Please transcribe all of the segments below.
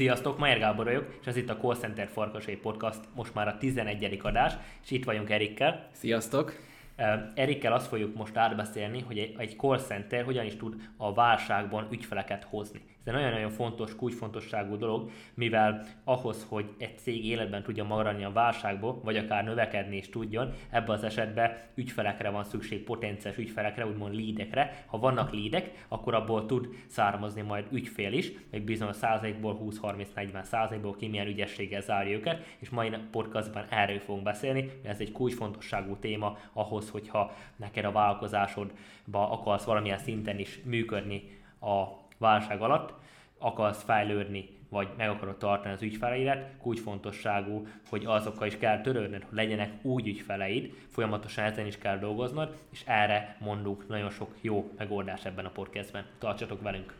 Sziasztok, Majer Gábor vagyok, és ez itt a Call Center Farkasai Podcast, most már a 11. adás, és itt vagyunk Erikkel. Sziasztok! Erikkel azt fogjuk most átbeszélni, hogy egy call center hogyan is tud a válságban ügyfeleket hozni. Egy nagyon-nagyon fontos, kulcsfontosságú dolog, mivel ahhoz, hogy egy cég életben tudja maradni a válságból, vagy akár növekedni is tudjon, ebben az esetben ügyfelekre van szükség, potenciális ügyfelekre, úgymond leadekre. Ha vannak leadek, akkor abból tud származni majd ügyfél is, egy bizonyos százalékból 20-30-40 százalékból ki milyen ügyességgel zárja őket, és mai podcastban erről fogunk beszélni, ez egy kulcsfontosságú téma ahhoz, hogyha neked a vállalkozásodba akarsz valamilyen szinten is működni a válság alatt akarsz fejlődni, vagy meg akarod tartani az ügyfeleidet, kulcsfontosságú, hogy azokkal is kell törődned, hogy legyenek úgy ügyfeleid, folyamatosan ezen is kell dolgoznod, és erre mondunk nagyon sok jó megoldás ebben a podcastben. Tartsatok velünk!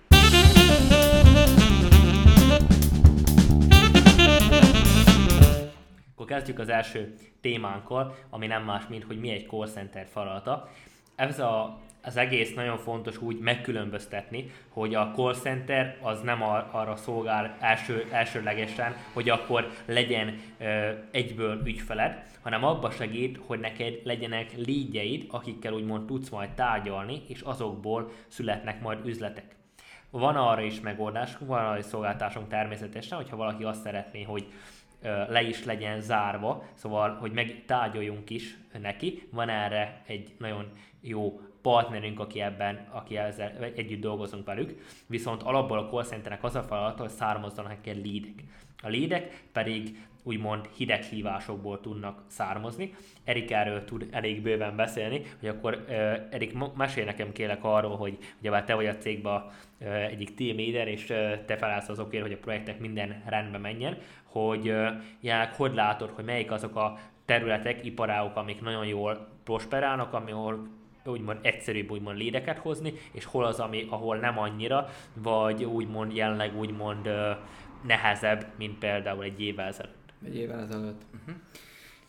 Akkor kezdjük az első témánkkal, ami nem más, mint hogy mi egy call center feladata. Ez a az egész nagyon fontos úgy megkülönböztetni, hogy a call center az nem arra szolgál első, elsőlegesen, hogy akkor legyen ö, egyből ügyfeled, hanem abba segít, hogy neked legyenek lígyeid, akikkel úgymond tudsz majd tárgyalni, és azokból születnek majd üzletek. Van arra is megoldás, van arra is szolgáltásunk természetesen, hogyha valaki azt szeretné, hogy le is legyen zárva, szóval, hogy megtárgyaljunk is neki. Van erre egy nagyon jó partnerünk, aki ebben, aki ezzel együtt dolgozunk velük, viszont alapból a call centernek az a feladata, hogy származzanak egy leadek. A leadek pedig úgymond hideghívásokból tudnak származni. Erik erről tud elég bőven beszélni, hogy akkor Erik, mesél nekem kérlek arról, hogy ugye te vagy a cégben egyik team leader, és te felállsz azokért, hogy a projektek minden rendbe menjen, hogy jelenleg hogy látod, hogy melyik azok a területek, iparágok, amik nagyon jól prosperálnak, ahol úgymond egyszerűbb úgymond lédeket hozni, és hol az, ami, ahol nem annyira, vagy úgymond jelenleg úgymond nehezebb, mint például egy évvel ezelőtt. Egy évvel ezelőtt. Uh-huh.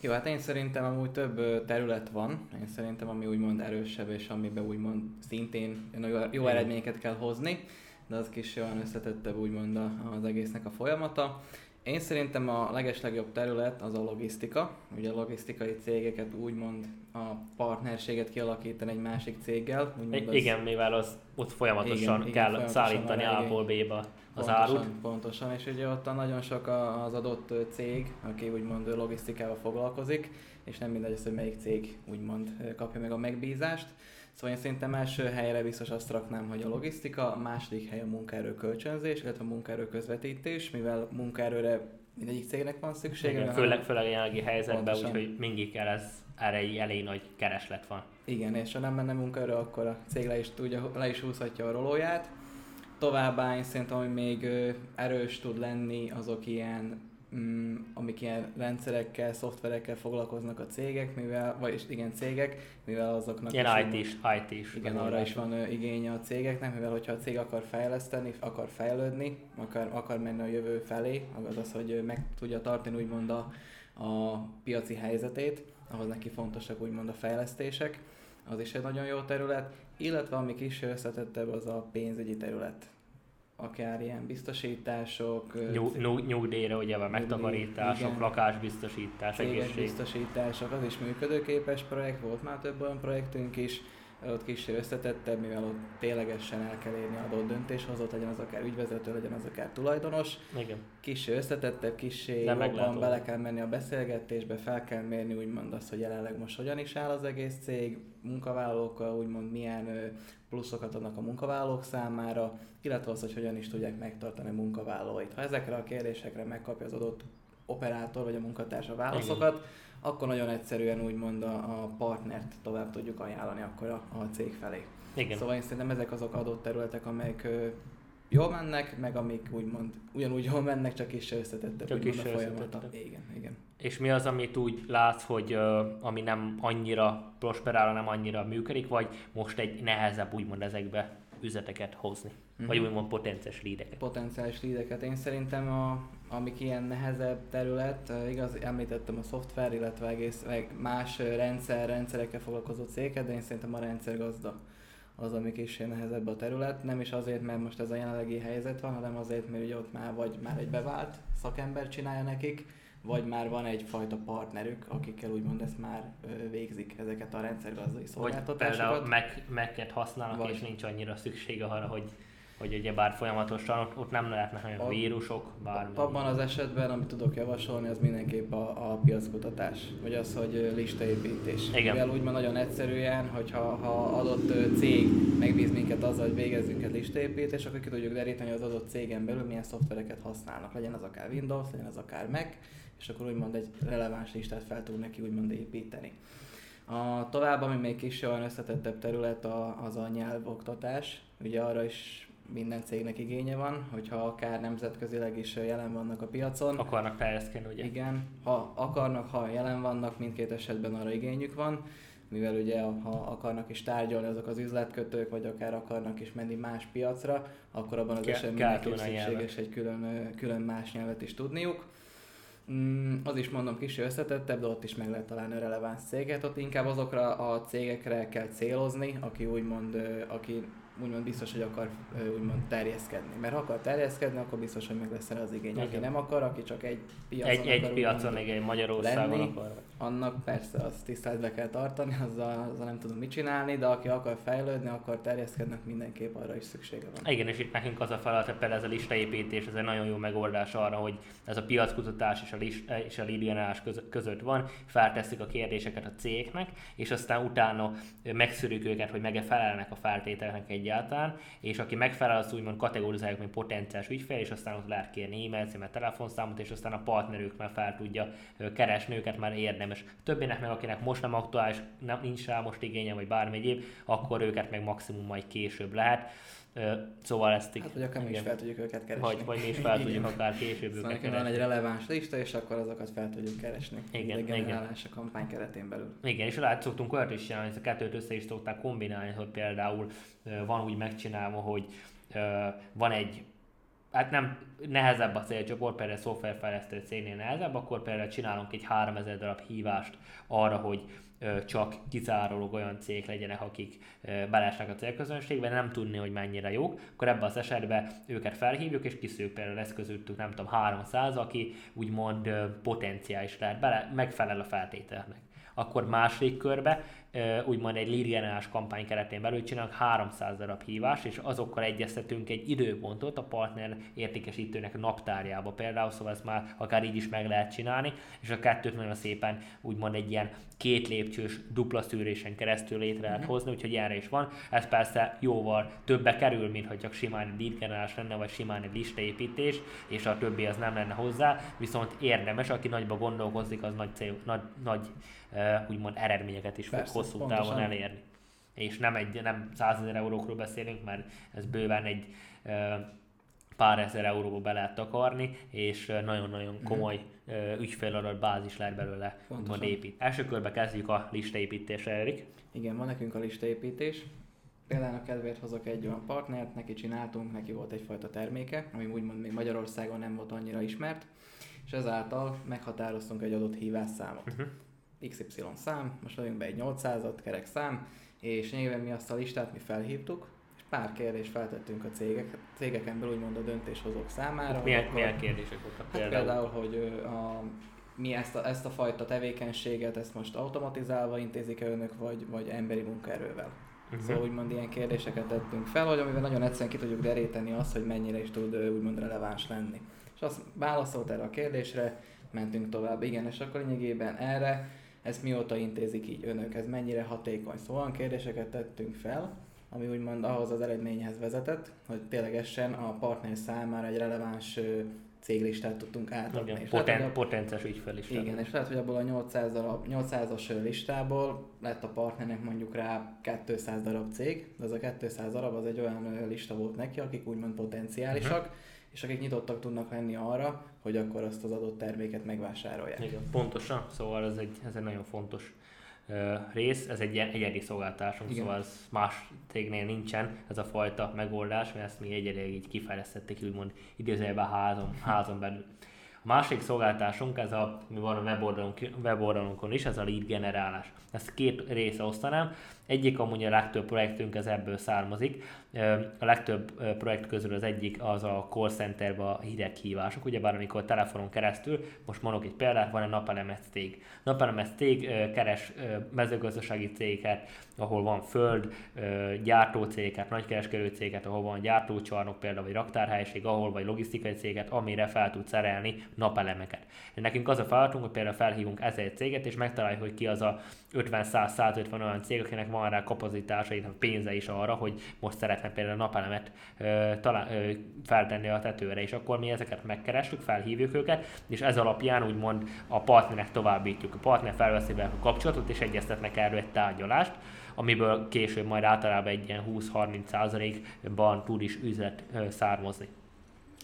Jó, hát én szerintem amúgy több terület van, én szerintem ami úgymond erősebb, és amiben úgymond szintén jó, jó eredményeket kell hozni, de az kis olyan összetettebb úgymond az egésznek a folyamata. Én szerintem a legeslegjobb terület az a logisztika. Ugye a logisztikai cégeket úgymond a partnerséget kialakítani egy másik céggel. Úgymond az... Igen, mivel az ott folyamatosan igen, kell igen, szállítani A-ból B-ba az pontosan, árut. Pontosan, és ugye ott nagyon sok az adott cég, aki úgymond logisztikával foglalkozik, és nem mindegy az, hogy melyik cég úgymond kapja meg a megbízást. Szóval én szerintem első helyre biztos azt raknám, hogy a logisztika, a második hely a munkaerő kölcsönzés, illetve a munkaerő közvetítés, mivel munkaerőre mindegyik cégnek van szüksége. Igen, főleg, főleg a jelenlegi helyzetben, úgyhogy mindig kell ez erre elég nagy kereslet van. Igen, és ha nem menne munkaerő, akkor a cég le is, tudja, le is húzhatja a rolóját. Továbbá én szerintem, hogy még erős tud lenni azok ilyen mm, amik ilyen rendszerekkel, szoftverekkel foglalkoznak a cégek, mivel, vagy igen, cégek, mivel azoknak ilyen IT is, IT is. Igen, arra is van ö, igénye a cégeknek, mivel hogyha a cég akar fejleszteni, akar fejlődni, akar, akar menni a jövő felé, az az, hogy meg tudja tartani úgymond a, a piaci helyzetét, ahhoz neki fontosak úgymond a fejlesztések, az is egy nagyon jó terület, illetve ami kis összetettebb, az a pénzügyi terület akár ilyen biztosítások. Nyug, nyug, nyugdíjra, ugye a megtakarítások, igen, lakásbiztosítás, egészség. biztosítások, az is működőképes projekt, volt már több olyan projektünk is, ott kis összetettebb, mivel ott ténylegesen el kell érni adott döntéshozót, legyen az akár ügyvezető, legyen az akár tulajdonos. Igen. Kis összetettebb, kis jobban bele kell menni a beszélgetésbe, fel kell mérni úgymond azt, hogy jelenleg most hogyan is áll az egész cég, munkavállalókkal úgymond milyen pluszokat adnak a munkavállalók számára, illetve az, hogy hogyan is tudják megtartani a munkavállalóit. Ha ezekre a kérdésekre megkapja az adott operátor vagy a munkatársa válaszokat, Igen. Akkor nagyon egyszerűen úgymond a, a partnert tovább tudjuk ajánlani akkor a, a cég felé. Igen. Szóval én szerintem ezek azok adott területek, amelyek ö, jól mennek, meg amik úgymond ugyanúgy jól mennek, csak is összetettebb csak is a folyamata. Igen, igen. És mi az, amit úgy látsz, hogy ami nem annyira prosperál, nem annyira működik, vagy most egy nehezebb úgymond ezekbe üzleteket hozni? Mm-hmm. Vagy úgymond potenciális lídeket? Potenciális lídeket. Én szerintem, a, amik ilyen nehezebb terület, igaz, említettem a szoftver, illetve egész más rendszer, rendszerekkel foglalkozó cégeket, de én szerintem a rendszergazda az, ami kicsit nehezebb a terület. Nem is azért, mert most ez a jelenlegi helyzet van, hanem azért, mert ugye ott már vagy már egy bevált szakember csinálja nekik, vagy már van egyfajta partnerük, akikkel úgymond ezt már végzik ezeket a rendszergazdai szolgáltatásokat. Vagy például Mac, Mac-et használnak, vagy. és nincs annyira szüksége arra, hogy hogy ugye bár folyamatosan ott, ott nem lehetnek olyan a, vírusok, bármi. Abban az esetben, amit tudok javasolni, az mindenképp a, a piackutatás, vagy az, hogy listaépítés. Igen. Mivel úgymond nagyon egyszerűen, hogyha ha adott cég megbíz minket azzal, hogy végezzünk egy listaépítést, akkor ki tudjuk deríteni az adott cégen belül milyen szoftvereket használnak. Legyen az akár Windows, legyen az akár Mac, és akkor úgymond egy releváns listát fel tudunk neki úgymond építeni. A tovább, ami még kis olyan összetettebb terület, a, az a nyelvoktatás. Ugye arra is minden cégnek igénye van, hogyha akár nemzetközileg is jelen vannak a piacon. Akarnak terjeszkedni, ugye? Igen, ha akarnak, ha jelen vannak, mindkét esetben arra igényük van, mivel ugye ha akarnak is tárgyalni azok az üzletkötők, vagy akár akarnak is menni más piacra, akkor abban az esetben mindenképp szükséges egy külön, külön más nyelvet is tudniuk. Mm, az is mondom kicsi összetettebb, de ott is meg lehet találni a releváns céget. Ott inkább azokra a cégekre kell célozni, aki úgymond, aki úgymond biztos, hogy akar úgymond terjeszkedni. Mert ha akar terjeszkedni, akkor biztos, hogy meg lesz az igény. Igen. Aki nem akar, aki csak egy piacon Egy, egy piacon, egy Magyarországon lenni, akar. Annak persze azt tiszteletbe kell tartani, azzal, azzal nem tudunk mit csinálni, de aki akar fejlődni, akar terjeszkedni, mindenképp arra is szüksége van. Igen, és itt nekünk az a feladat, például ez a listaépítés, ez egy nagyon jó megoldás arra, hogy ez a piackutatás és a, list, és a lead között van, feltesszük a kérdéseket a cégnek, és aztán utána megszűrjük őket, hogy meg felelnek a feltételeknek egy egyáltalán, és aki megfelel, az úgymond kategorizáljuk, mint potenciális ügyfél, és aztán ott lehet kérni e-mail címet, telefonszámot, és aztán a partnerük már fel tudja keresni őket, már érdemes. Többének meg, akinek most nem aktuális, nem, nincs rá most igénye, vagy bármi egyéb, akkor őket meg maximum majd később lehet Szóval ezt Hát, vagy akár mi is fel tudjuk őket keresni. Vagy, vagy mi is fel tudjuk akár később szóval őket keresni. van egy releváns lista, és akkor azokat fel tudjuk keresni. Igen, igen. a kampány keretén belül. Igen, és rá szoktunk olyat is csinálni, hogy a kettőt össze is szokták kombinálni, hogy például van úgy megcsinálva, hogy van egy hát nem nehezebb a célcsoport, például szoftverfejlesztő cégnél nehezebb, akkor például csinálunk egy 3000 darab hívást arra, hogy csak kizárólag olyan cégek legyenek, akik belesnek a célközönségbe, nem tudni, hogy mennyire jók, akkor ebben az esetben őket felhívjuk, és kiszűk például lesz közöttük, nem tudom, 300, aki úgymond potenciális lehet, bele, megfelel a feltételnek. Akkor második körbe úgymond egy lead kampány keretén belül csinálunk 300 darab hívást, és azokkal egyeztetünk egy időpontot a partner értékesítőnek naptárjába például, szóval ezt már akár így is meg lehet csinálni, és a kettőt nagyon szépen úgymond egy ilyen két lépcsős dupla szűrésen keresztül létre lehet mhm. hozni, úgyhogy erre is van. Ez persze jóval többe kerül, mint hogy csak simán egy lead lenne, vagy simán egy listaépítés, és a többi az nem lenne hozzá, viszont érdemes, aki nagyba gondolkozik, az nagy, cél, nagy, nagy úgymond eredményeket is Persze, fog hosszú pontosan. távon elérni. És nem, egy, nem 100 ezer eurókról beszélünk, mert ez bőven egy pár ezer euróba be lehet takarni, és nagyon-nagyon mhm. komoly uh, ügyféladat bázis lehet belőle úgymond épít. Első körben kezdjük a listaépítésre, Erik. Igen, van nekünk a listaépítés. Például a kedvéért hozok egy olyan partnert, neki csináltunk, neki volt egyfajta terméke, ami úgymond még Magyarországon nem volt annyira ismert, és ezáltal meghatároztunk egy adott hívásszámot. Uh-huh. XY szám, most vagyunk be egy 800-at, kerek szám, és nyilván mi azt a listát mi felhívtuk, és pár kérdést feltettünk a cégek, cégeken belül úgymond a döntéshozók számára. Milyen, akkor, milyen kérdések voltak hát például? például, hogy a, mi ezt a, ezt a fajta tevékenységet, ezt most automatizálva intézik-e önök, vagy, vagy emberi munkaerővel? Uh-huh. Szóval úgymond ilyen kérdéseket tettünk fel, hogy amivel nagyon egyszerűen ki tudjuk deríteni azt, hogy mennyire is tud úgymond releváns lenni. És azt válaszolt erre a kérdésre, mentünk tovább. Igen, és akkor lényegében erre ezt mióta intézik így önök, ez mennyire hatékony. Szóval kérdéseket tettünk fel, ami úgymond ahhoz az eredményhez vezetett, hogy ténylegesen a partner számára egy releváns céglistát tudtunk átadni. Igen, poten, lehet, potenciális ügyfelistát. Igen, és lehet, hogy abból a 800 darab, 800-as listából lett a partnernek mondjuk rá 200 darab cég, de az a 200 darab az egy olyan lista volt neki, akik úgymond potenciálisak, uh-huh és akik nyitottak tudnak lenni arra, hogy akkor azt az adott terméket megvásárolják. Igen, pontosan, szóval ez egy, ez egy nagyon fontos rész, ez egy ilyen egyedi szolgáltásunk, Igen. szóval ez más cégnél nincsen ez a fajta megoldás, mert ezt mi egyedileg így kifejlesztették, úgymond idézőjelben házon, házon belül. A másik szolgáltásunk, ez a, mi van a weboldalunk, weboldalunkon is, ez a lead generálás. Ezt két része osztanám. Egyik amúgy a legtöbb projektünk ez ebből származik. A legtöbb projekt közül az egyik az a call centerbe a hideghívások, ugyebár amikor telefonon keresztül, most mondok egy példát, van egy napelemes cég. Napelemes cég keres mezőgazdasági cégeket, ahol van föld, gyártócégeket, nagykereskedő cégeket, ahol van gyártócsarnok például, vagy raktárhelység, ahol vagy logisztikai céget, amire fel tud szerelni napelemeket. Nekünk az a feladatunk, hogy például felhívunk ezer céget, és megtaláljuk, hogy ki az a 50-100-150 olyan cég, akinek van rá kapacitása, illetve pénze is arra, hogy most szeretne például napelemet ö, talán, ö, feltenni a tetőre, és akkor mi ezeket megkerestük, felhívjuk őket, és ez alapján úgymond a partnernek továbbítjuk. A partner felveszi a kapcsolatot, és egyeztetnek erről egy tárgyalást, amiből később majd általában egy ilyen 20-30%-ban tud is üzlet származni.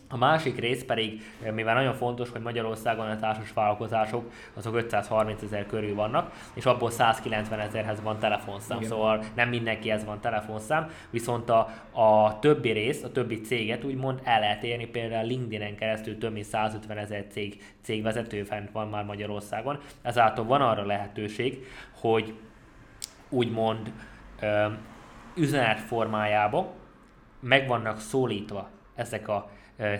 A másik rész pedig, mivel nagyon fontos, hogy Magyarországon a társas vállalkozások azok 530 ezer körül vannak, és abból 190 ezerhez van telefonszám, Igen. szóval nem mindenkihez van telefonszám, viszont a, a többi rész, a többi céget úgymond el lehet érni, például LinkedIn-en keresztül több mint 150 ezer cég, cégvezető fent van már Magyarországon, ezáltal van arra lehetőség, hogy úgymond ö, üzenet formájába meg vannak szólítva ezek a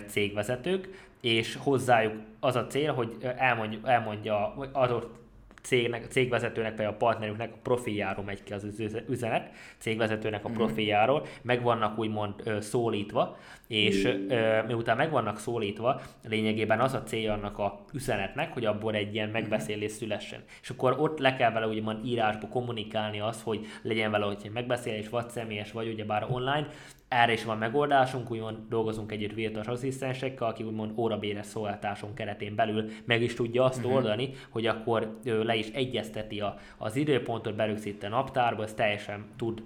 cégvezetők, és hozzájuk az a cél, hogy elmondja, elmondja adott cégnek, cégvezetőnek, vagy a partnerünknek a profiljáról megy ki az üzenet, cégvezetőnek a mhm. profiljáról, meg vannak úgymond szólítva, és miután meg vannak szólítva, lényegében az a célja annak a üzenetnek, hogy abból egy ilyen megbeszélés szülessen. És akkor ott le kell vele úgymond írásba kommunikálni az, hogy legyen vele, hogy egy megbeszélés, vagy személyes, vagy ugyebár online, erre is van megoldásunk, úgymond dolgozunk együtt virtuális asszisztensekkel, aki úgymond órabéres szolgáltáson keretén belül meg is tudja azt uh-huh. oldani, hogy akkor ő le is egyezteti a, az időpontot, berögzíti a naptárba, ez teljesen tud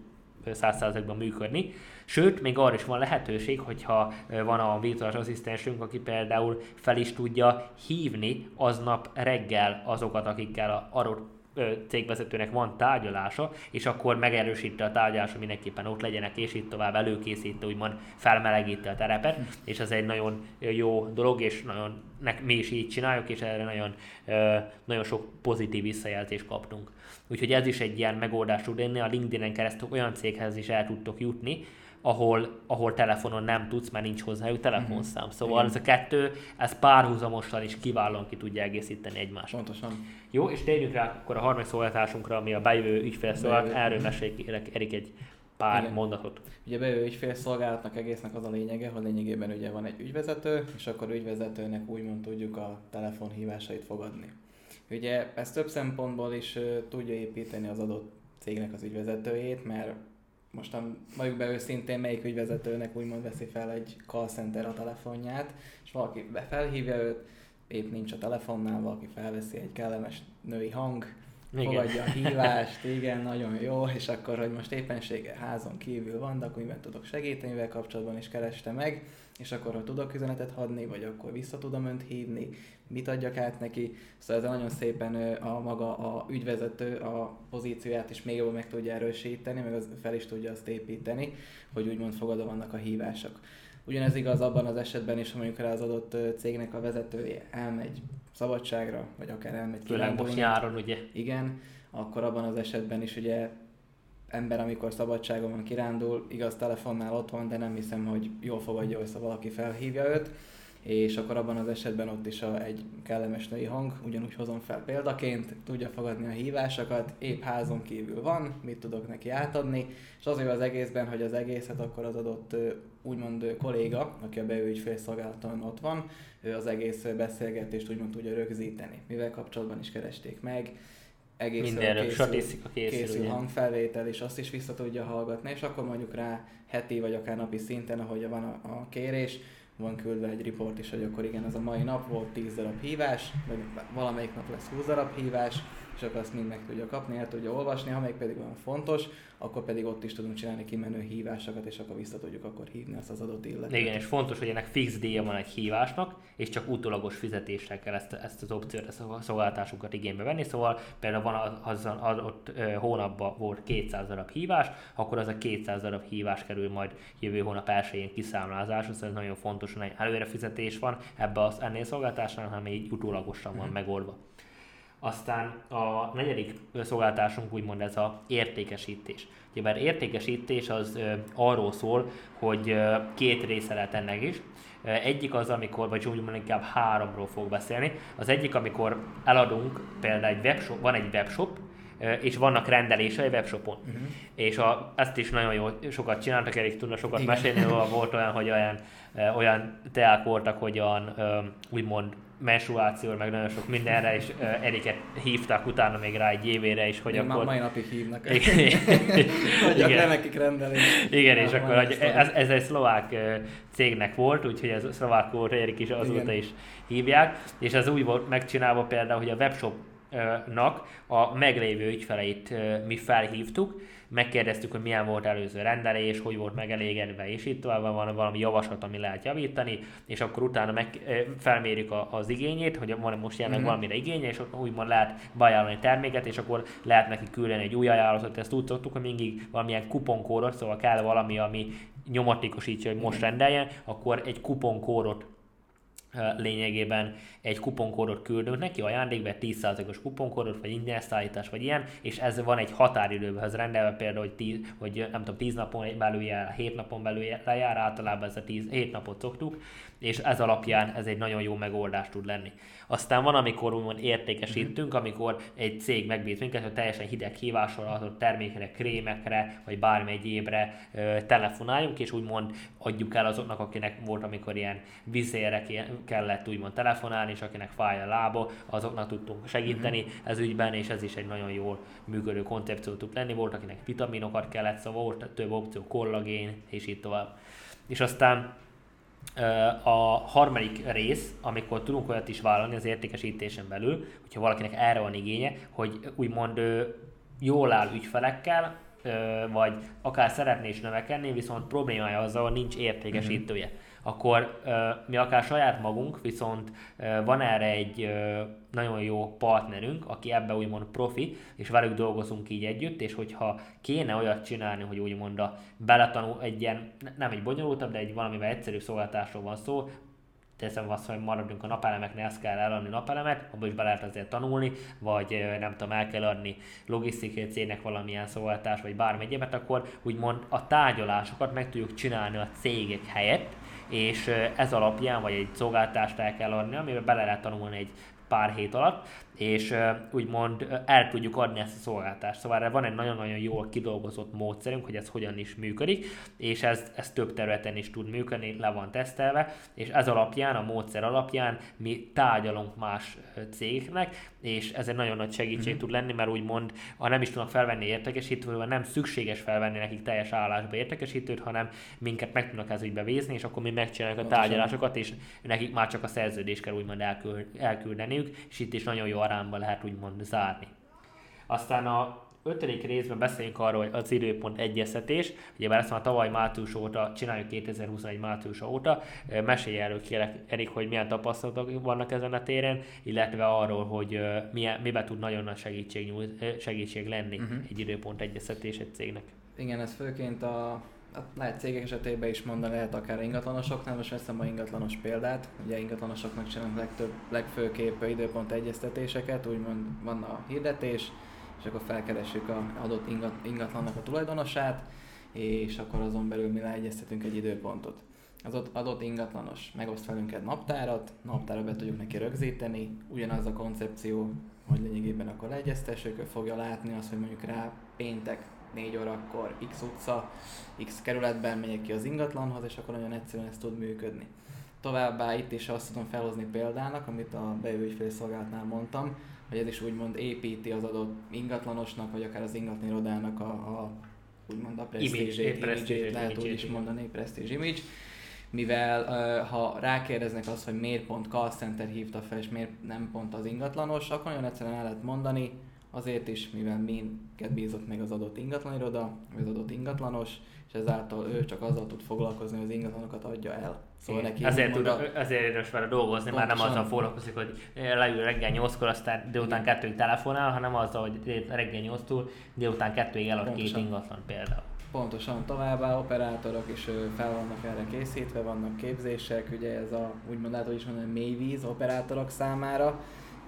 100%-ban működni. Sőt, még arra is van lehetőség, hogyha van a virtuális asszisztensünk, aki például fel is tudja hívni aznap reggel azokat, akikkel a adott cégvezetőnek van tárgyalása, és akkor megerősíti a tárgyalása, mindenképpen ott legyenek, és itt tovább előkészíti, úgymond felmelegíti a terepet, és ez egy nagyon jó dolog, és nagyon, mi is így csináljuk, és erre nagyon, nagyon sok pozitív visszajelzést kaptunk. Úgyhogy ez is egy ilyen megoldás tud lenni, a LinkedIn-en keresztül olyan céghez is el tudtok jutni, ahol, ahol telefonon nem tudsz, mert nincs hozzájuk telefonszám. Uh-huh. Szóval Igen. ez a kettő, ez párhuzamosan is kiválóan ki tudja egészíteni egymást. Pontosan. Jó, és térjünk rá akkor a harmadik szolgáltásunkra, ami a bejövő ügyfélszolgálat. Erről mesélj Erik egy pár Igen. mondatot. Ugye bejövő ügyfélszolgálatnak egésznek az a lényege, hogy lényegében ugye van egy ügyvezető, és akkor ügyvezetőnek úgymond tudjuk a telefonhívásait fogadni. Ugye ez több szempontból is tudja építeni az adott cégnek az ügyvezetőjét, mert mostan vagyunk be őszintén, melyik ügyvezetőnek úgymond veszi fel egy call center a telefonját, és valaki felhívja őt, épp nincs a telefonnál, valaki felveszi egy kellemes női hang, igen. fogadja a hívást, igen, nagyon jó, és akkor, hogy most éppensége házon kívül van, de akkor miben tudok segíteni, mivel kapcsolatban is kereste meg, és akkor, ha tudok üzenetet adni, vagy akkor vissza tudom önt hívni, mit adjak át neki. Szóval ez nagyon szépen a maga a ügyvezető a pozícióját is még jobban meg tudja erősíteni, meg az fel is tudja azt építeni, hogy úgymond fogadva vannak a hívások. Ugyanez igaz abban az esetben is, ha mondjuk rá az adott cégnek a vezetője elmegy szabadságra, vagy akár elmegy Főleg most nyáron, ugye? Igen, akkor abban az esetben is ugye ember, amikor szabadságon van, kirándul, igaz telefonnál ott van, de nem hiszem, hogy jól fogadja össze, valaki felhívja őt, és akkor abban az esetben ott is a, egy kellemes női hang, ugyanúgy hozom fel példaként, tudja fogadni a hívásokat, épp házon kívül van, mit tudok neki átadni, és azért az egészben, hogy az egészet akkor az adott úgymond kolléga, aki a beügyfélszolgálaton ott van, ő az egész beszélgetést úgymond tudja rögzíteni, mivel kapcsolatban is keresték meg, egész Mindenről készül, statisztika készül, készül hangfelvétel, és azt is vissza tudja hallgatni, és akkor mondjuk rá heti vagy akár napi szinten, ahogy van a, a kérés, van küldve egy report is, hogy akkor igen, ez a mai nap volt 10 darab hívás, vagy valamelyik nap lesz 20 darab hívás, és akkor azt mind meg tudja kapni, el tudja olvasni, ha még pedig olyan fontos, akkor pedig ott is tudunk csinálni kimenő hívásokat, és akkor vissza tudjuk akkor hívni azt az adott illetőt. Igen, és fontos, hogy ennek fix díja van egy hívásnak, és csak utólagos fizetéssel kell ezt, ezt az opciót, ezt a szolgáltásunkat igénybe venni. Szóval például van az, az, ott hónapban volt 200 darab hívás, akkor az a 200 darab hívás kerül majd jövő hónap elsőjén kiszámlázásra, szóval ez nagyon fontos, hogy előre fizetés van ebbe az ennél szolgáltásnál, hanem így utólagosan van mm. megoldva. Aztán a negyedik szolgáltásunk úgymond ez a értékesítés. Ugye bár értékesítés az ö, arról szól, hogy ö, két része lehet ennek is. Egyik az, amikor, vagy úgy mondjuk inkább háromról fog beszélni. Az egyik, amikor eladunk például egy webshop, van egy webshop, és vannak rendelései webshopon. Uh-huh. És a, ezt is nagyon jó, sokat csináltak, Erik tudna sokat Igen. mesélni, volt olyan, hogy olyan, olyan teák voltak, hogy olyan úgymond menstruáció, meg nagyon sok mindenre, és uh, Eriket hívták utána még rá egy évére is, hogy Én akkor... mai napig hívnak. Igen. hogy igen. nekik rendelni. Igen, és akkor hogy ez, ez egy szlovák cégnek volt, úgyhogy ez szlovák volt, Erik is azóta igen. is hívják, és ez úgy volt megcsinálva például, hogy a webshop nak a meglévő ügyfeleit mi felhívtuk, megkérdeztük, hogy milyen volt előző rendelés, hogy volt megelégedve, és itt tovább van valami javaslat, ami lehet javítani, és akkor utána meg, felmérjük az igényét, hogy van most jelenleg mm-hmm. valamire igénye, és úgymond lehet beajánlani terméket, és akkor lehet neki küldeni egy új ajánlatot, ezt úgy szoktuk, hogy mindig valamilyen kuponkódot, szóval kell valami, ami nyomatékosítja, hogy most rendeljen, akkor egy kuponkódot lényegében egy kuponkódot küldünk neki, ajándékba 10%-os kuponkódot, vagy ingyen szállítás, vagy ilyen, és ez van egy határidőhöz rendelve, például, hogy, tíz, hogy nem tudom, 10 napon belül jár, 7 napon belül lejár, általában ez a 10, 7 napot szoktuk, és ez alapján ez egy nagyon jó megoldás tud lenni. Aztán van, amikor úgymond értékesítünk, amikor egy cég megbíz minket, hogy teljesen hideg hívással adott termékre, krémekre, vagy bármi egyébre telefonáljunk, és úgymond adjuk el azoknak, akinek volt, amikor ilyen vizére kellett úgymond telefonálni, és akinek fáj a lába, azoknak tudtunk segíteni uh-huh. ez ügyben, és ez is egy nagyon jól működő koncepció tud lenni. Volt, akinek vitaminokat kellett, szóval volt több opció, kollagén, és így tovább. És aztán a harmadik rész, amikor tudunk olyat is vállalni az értékesítésen belül, hogyha valakinek erre van igénye, hogy úgymond jól áll ügyfelekkel, vagy akár szeretné is növekedni, viszont problémája azzal, hogy nincs értékesítője. Mm-hmm akkor mi akár saját magunk, viszont van erre egy nagyon jó partnerünk, aki ebbe úgymond profi, és velük dolgozunk így együtt, és hogyha kéne olyat csinálni, hogy úgymond a beletanul egy ilyen, nem egy bonyolultabb, de egy valamivel egyszerű szolgáltásról van szó, teszem azt, hogy maradjunk a napelemeknél, ezt kell eladni napelemet, abból is be lehet azért tanulni, vagy nem tudom, el kell adni logisztikai cégnek valamilyen szolgáltás, vagy bármi egyébet, akkor úgymond a tárgyalásokat meg tudjuk csinálni a cégek helyett, és ez alapján, vagy egy szolgáltást el kell adni, amiben bele lehet tanulni egy pár hét alatt, és úgymond el tudjuk adni ezt a szolgáltást. Szóval erre van egy nagyon-nagyon jól kidolgozott módszerünk, hogy ez hogyan is működik, és ez, ez több területen is tud működni, le van tesztelve, és ez alapján, a módszer alapján mi tárgyalunk más cégeknek, és ez egy nagyon nagy segítség mm-hmm. tud lenni, mert úgymond, ha nem is tudnak felvenni értekesítőt, nem szükséges felvenni nekik teljes állásba értekesítőt, hanem minket meg tudnak ez ügybe vézni, és akkor mi megcsináljuk a tárgyalásokat, és nekik már csak a szerződés kell úgymond elküld, elküldeniük, és itt is nagyon jó arányban lehet úgymond zárni. Aztán a ötödik részben beszéljünk arról, hogy az időpont egyeztetés. Ugye már ezt már tavaly március óta, csináljuk 2021 március óta. Mesélj erről kérek, Erik, hogy milyen tapasztalatok vannak ezen a téren, illetve arról, hogy milyen, miben tud nagyon nagy segítség, segítség lenni uh-huh. egy időpont egyeztetés egy cégnek. Igen, ez főként a lehet cégek esetében is mondani, lehet akár ingatlanosoknál, most veszem a ingatlanos példát, ugye ingatlanosoknak csinálunk legtöbb, legfőképp időpont egyeztetéseket, úgymond van a hirdetés, és akkor felkeressük a adott ingat, ingatlannak a tulajdonosát, és akkor azon belül mi leegyeztetünk egy időpontot. Az adott ingatlanos megoszt velünk egy naptárat, naptára be tudjuk neki rögzíteni, ugyanaz a koncepció, hogy lényegében akkor leegyeztessük, ő fogja látni azt, hogy mondjuk rá péntek 4 órakor X utca, X kerületben megyek ki az ingatlanhoz, és akkor nagyon egyszerűen ez tud működni. Továbbá itt is azt tudom felhozni példának, amit a bejövő szolgálatnál mondtam, hogy ez is úgymond építi az adott ingatlanosnak, vagy akár az ingatlan a, a úgymond a presztízsét, image, lehet úgy is mondani, prestige image, mivel ha rákérdeznek azt, hogy miért pont call center hívta fel, és miért nem pont az ingatlanos, akkor nagyon egyszerűen el lehet mondani, Azért is, mivel minket bízott meg az adott ingatlaniroda, vagy az adott ingatlanos, és ezáltal ő csak azzal tud foglalkozni, hogy az ingatlanokat adja el. Szóval neki ezért, tud, a... ezért érdemes vele dolgozni, Pontosan. már nem azzal foglalkozik, hogy leül reggel 8-kor, aztán délután 2-ig telefonál, hanem azzal, hogy reggel 8-tól délután 2-ig elad két ingatlan például. Pontosan, továbbá operátorok is fel vannak erre készítve, vannak képzések, ugye ez a úgymond lehet, hogy is mondani, mélyvíz operátorok számára,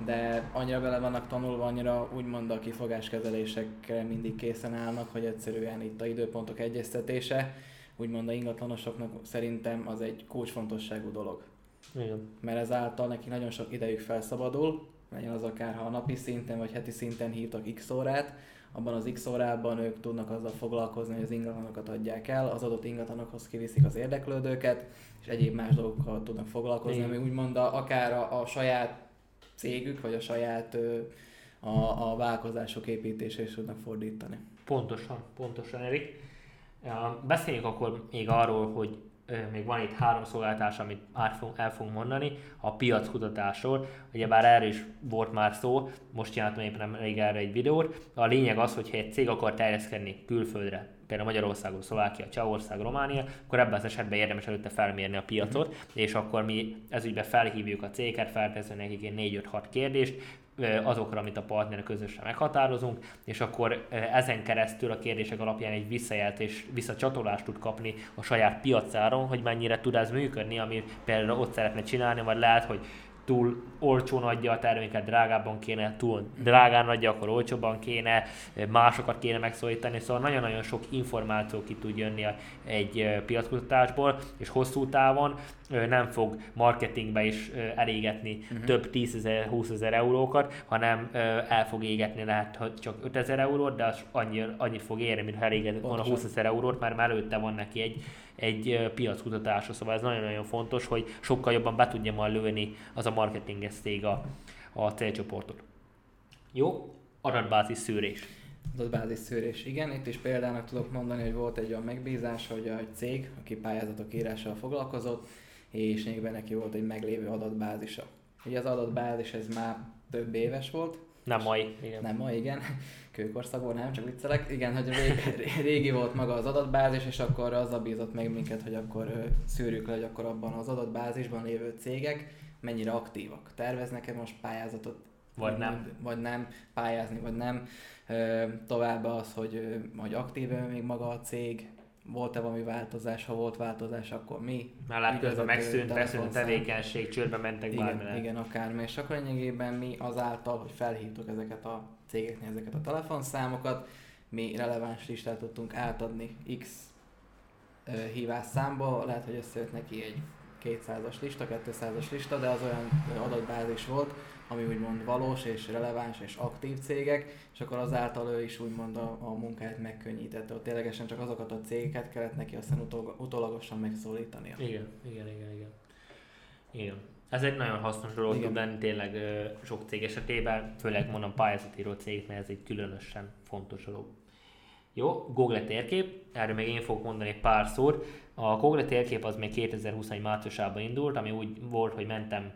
de annyira bele vannak tanulva, annyira úgymond a kifogáskezelésekre mindig készen állnak, hogy egyszerűen itt a időpontok egyeztetése, úgymond a ingatlanosoknak szerintem az egy kulcsfontosságú dolog. Igen. Mert ezáltal neki nagyon sok idejük felszabadul, legyen az akár ha napi szinten vagy heti szinten hívtak x órát, abban az x órában ők tudnak azzal foglalkozni, hogy az ingatlanokat adják el, az adott ingatlanokhoz kiviszik az érdeklődőket, és egyéb más dolgokkal tudnak foglalkozni, Igen. ami úgymond a, akár a, a saját cégük, vagy a saját a, a vállalkozások építésére is tudnak fordítani. Pontosan, pontosan, Erik. Beszéljünk akkor még arról, hogy még van itt három szolgáltás, amit el fogunk mondani, a piackutatásról. bár erről is volt már szó, most csináltam éppen elég erre egy videót. A lényeg az, hogy egy cég akar terjeszkedni külföldre, például Magyarországon, Szlovákia, Csehország, Románia, akkor ebben az esetben érdemes előtte felmérni a piacot, uh-huh. és akkor mi ezügyben felhívjuk a céget, felteszünk nekik 4-5-6 kérdést, azokra, amit a partner közösen meghatározunk, és akkor ezen keresztül a kérdések alapján egy visszajelzés, visszacsatolást tud kapni a saját piacáron, hogy mennyire tud ez működni, ami például ott szeretne csinálni, vagy lehet, hogy túl olcsón adja a terméket, drágábban kéne, túl drágán adja, akkor olcsóban kéne, másokat kéne megszólítani, szóval nagyon-nagyon sok információ ki tud jönni egy piackutatásból, és hosszú távon nem fog marketingbe is elégetni uh-huh. több 10 ezer, 20 ezer eurókat, hanem el fog égetni lehet hogy csak 5 ezer eurót, de az annyi, annyi fog érni, mint ha elégetett volna 20 ezer eurót, mert már előtte van neki egy, egy piackutatása, szóval ez nagyon-nagyon fontos, hogy sokkal jobban be tudja majd lőni az a marketinges cég a, a célcsoportot. Jó, adatbázis szűrés. Adatbázis szűrés, igen. Itt is példának tudok mondani, hogy volt egy olyan megbízás, hogy egy cég, aki pályázatok írással foglalkozott, és még neki volt egy meglévő adatbázisa. Ugye az adatbázis ez már több éves volt. Nem mai, igen. Nem mai, igen. Kőkorszakban nem, csak viccelek. Igen, hogy régi, régi volt maga az adatbázis, és akkor az bízott meg minket, hogy akkor szűrjük le, hogy akkor abban az adatbázisban lévő cégek mennyire aktívak. Terveznek-e most pályázatot? Vagy nem. Vagy nem, pályázni, vagy nem. Továbbá az, hogy, hogy aktív még maga a cég, volt-e valami változás, ha volt változás, akkor mi? Már látod, a megszűnt, megszűnt tevékenység, csődbe mentek igen, bármilyen. Igen, akármi. És akkor lényegében mi azáltal, hogy felhívtuk ezeket a cégeknél ezeket a telefonszámokat, mi releváns listát tudtunk átadni X hívás számba, lehet, hogy összejött neki egy 200-as lista, 200-as lista, de az olyan adatbázis volt, ami úgymond valós és releváns és aktív cégek, és akkor azáltal ő is úgymond a, a munkáját megkönnyítette. Ott ténylegesen csak azokat a cégeket kellett neki aztán utol, utólagosan megszólítania. Igen, igen, igen, igen. igen. Ez egy nagyon hasznos dolog tud lenni tényleg sok cég esetében, főleg mondom pályázatíró cégeknél ez egy különösen fontos dolog. Jó, Google térkép, erről még én fogok mondani pár szót. A Google térkép az még 2021 márciusában indult, ami úgy volt, hogy mentem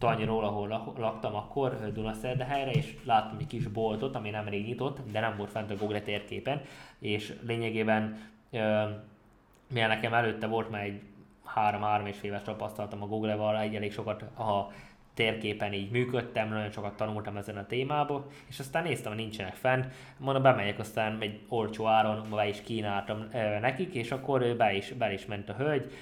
Tanyiról, ahol laktam akkor, Dunaszerdehelyre, és láttam egy kis boltot, ami nem rég nyitott, de nem volt fent a Google térképen, és lényegében mivel nekem előtte volt már egy három-három és éves tapasztalatom a Google-val, egy elég sokat a térképen így működtem, nagyon sokat tanultam ezen a témában, és aztán néztem, hogy nincsenek fent, mondom, bemegyek, aztán egy olcsó áron be is kínáltam nekik, és akkor be is, be is ment a hölgy,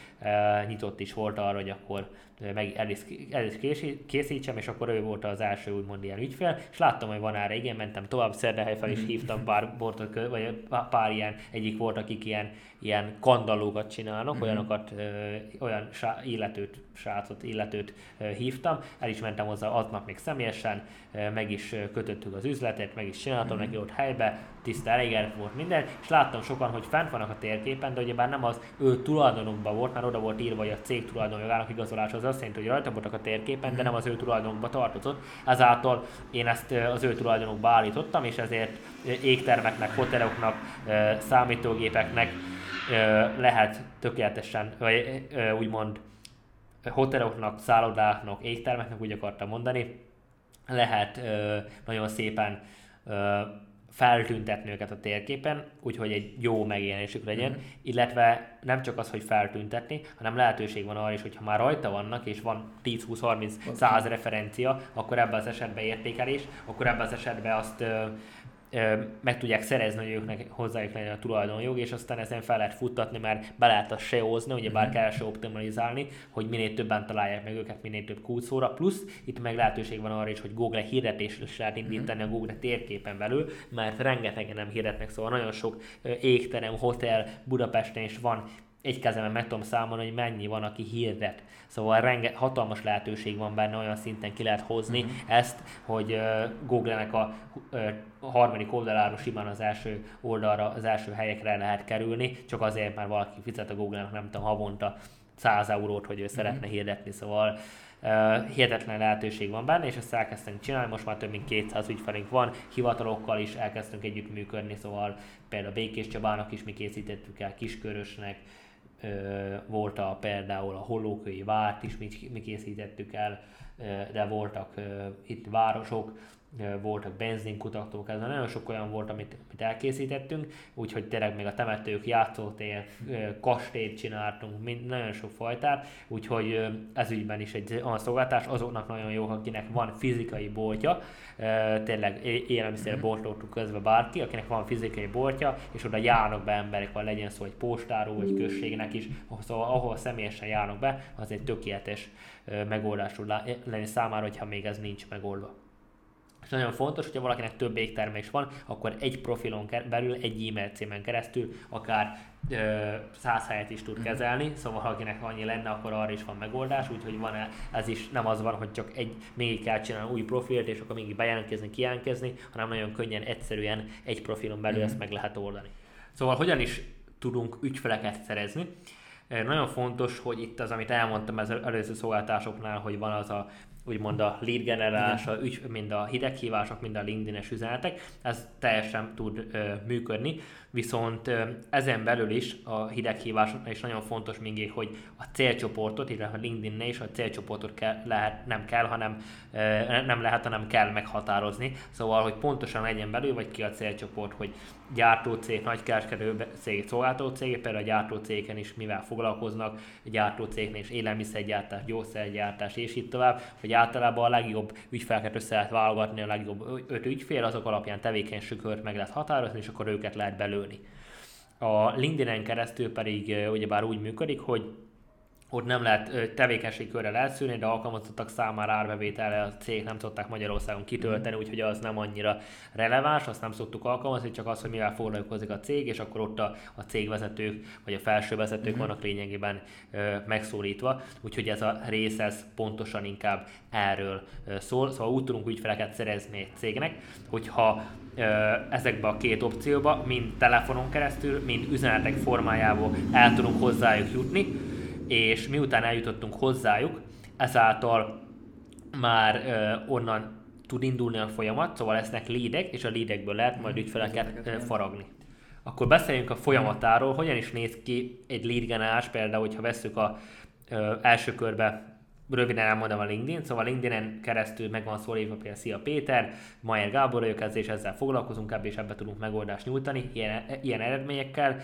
nyitott is volt arra, hogy akkor meg el is, el is készítsem, és akkor ő volt az első úgymond ilyen ügyfél, és láttam, hogy van erre igen, mentem tovább Szerdehely fel, és hívtam pár bortot, vagy pár ilyen, egyik volt, akik ilyen, ilyen kandallókat csinálnak, mm-hmm. olyanokat, ö, olyan sá, illetőt, srácot, illetőt ö, hívtam, el is mentem hozzá aznap még személyesen, ö, meg is kötöttük az üzletet, meg is csináltam mm-hmm. neki ott helybe, tiszta elégedett volt minden, és láttam sokan, hogy fent vannak a térképen, de ugyebár nem az ő tulajdonokban volt, mert oda volt írva, hogy a cég tulajdonjogának igazolása az azt jelenti, hogy rajta voltak a térképen, de nem az ő tulajdonokba tartozott. Ezáltal én ezt az ő tulajdonokba állítottam, és ezért égtermeknek, hoteloknak, számítógépeknek lehet tökéletesen, vagy úgymond hoteloknak, szállodáknak, égtermeknek, úgy akartam mondani, lehet nagyon szépen feltüntetni őket a térképen, úgyhogy egy jó megjelenésük legyen, mm. illetve nem csak az, hogy feltüntetni, hanem lehetőség van arra is, hogyha már rajta vannak, és van 10-20-30 100 referencia, akkor ebben az esetben értékelés, akkor ebben az esetben azt meg tudják szerezni, hogy őknek hozzájuk legyen a tulajdonjog, és aztán ezen fel lehet futtatni, mert be lehet a SEO-zni, ugye bár mhm. kell se optimalizálni, hogy minél többen találják meg őket, minél több kulcsszóra, plusz itt meg lehetőség van arra is, hogy Google hirdetést is lehet indítani a Google térképen belül, mert rengetegen nem hirdetnek, szóval nagyon sok égterem, hotel Budapesten is van egy kezemben meg tudom számolni, hogy mennyi van, aki hirdet. Szóval renge, hatalmas lehetőség van benne, olyan szinten ki lehet hozni uh-huh. ezt, hogy uh, Google-nek a uh, harmadik oldaláról simán az első oldalra, az első helyekre lehet kerülni, csak azért, mert valaki fizet a Google-nek nem tudom, havonta 100 eurót, hogy ő uh-huh. szeretne hirdetni, szóval Uh, hihetetlen lehetőség van benne, és ezt elkezdtünk csinálni, most már több mint 200 ügyfelünk van, hivatalokkal is elkezdtünk együttműködni, szóval például Békés Csabának is mi készítettük el, Kiskörösnek, volt a, például a Hollókői várt is, mi, mi készítettük el, de voltak itt városok, voltak benzinkutatók, ez nagyon sok olyan volt, amit, amit elkészítettünk, úgyhogy tényleg még a temetők, játszótér, kastélyt csináltunk, mind, nagyon sok fajtát, úgyhogy ez ügyben is egy olyan szolgáltás, azoknak nagyon jó, akinek van fizikai boltja, tényleg élelmiszerboltról tud közben bárki, akinek van fizikai boltja, és oda járnak be emberek, vagy legyen szó egy postáról, vagy községnek is, szóval ahol személyesen járnak be, az egy tökéletes megoldás tud lenni számára, hogyha még ez nincs megoldva. És nagyon fontos, hogyha valakinek több égtermés van, akkor egy profilon belül, egy e-mail címen keresztül akár száz helyet is tud mhm. kezelni, szóval ha akinek annyi lenne, akkor arra is van megoldás, úgyhogy van -e, ez is nem az van, hogy csak egy, még kell csinálni új profilt, és akkor még bejelentkezni, kijelentkezni, hanem nagyon könnyen, egyszerűen egy profilon belül mm. ezt meg lehet oldani. Szóval hogyan is tudunk ügyfeleket szerezni? Nagyon fontos, hogy itt az, amit elmondtam az előző szolgáltásoknál, hogy van az a úgymond a lead generálás, a ügy, mind a hideghívások, mind a LinkedIn-es üzenetek, ez teljesen tud ö, működni, viszont ezen belül is a hideghívásoknál is nagyon fontos még, hogy a célcsoportot, illetve a linkedin is a célcsoportot kell, lehet, nem kell, hanem nem lehet, hanem kell meghatározni. Szóval, hogy pontosan legyen belül, vagy ki a célcsoport, hogy gyártócég, nagykereskedő cég, szolgáltató cég, például a gyártócégen is mivel foglalkoznak, a gyártócégnél is élelmiszergyártás, gyógyszergyártás és így tovább, hogy általában a legjobb ügyfeleket össze lehet válogatni, a legjobb öt ügyfél, azok alapján tevékenységkört meg lehet határozni, és akkor őket lehet belőni. A LinkedIn-en keresztül pedig ugyebár úgy működik, hogy ott nem lehet tevékenységkörrel elszűrni, de alkalmazottak számára árbevételre a cég nem szokták Magyarországon kitölteni, mm. úgyhogy az nem annyira releváns, azt nem szoktuk alkalmazni, csak az, hogy mivel foglalkozik a cég, és akkor ott a, a cégvezetők vagy a felső vezetők mm. vannak lényegében ö, megszólítva, úgyhogy ez a rész ez pontosan inkább erről szól, szóval úgy tudunk ügyfeleket szerezni egy cégnek, hogyha ezekbe a két opcióba, mind telefonon keresztül, mind üzenetek formájából el tudunk hozzájuk jutni, és miután eljutottunk hozzájuk, ezáltal már onnan tud indulni a folyamat, szóval lesznek lédek, és a lédekből lehet majd ügyfeleket faragni. Akkor beszéljünk a folyamatáról, hogyan is néz ki egy lead generálás, például, hogyha veszük a első körbe röviden elmondom a LinkedIn, szóval LinkedIn-en keresztül meg van szólítva például Szia Péter, Majer Gábor ők ezzel és ezzel foglalkozunk, ebből és ebbe tudunk megoldást nyújtani, ilyen, ilyen eredményekkel.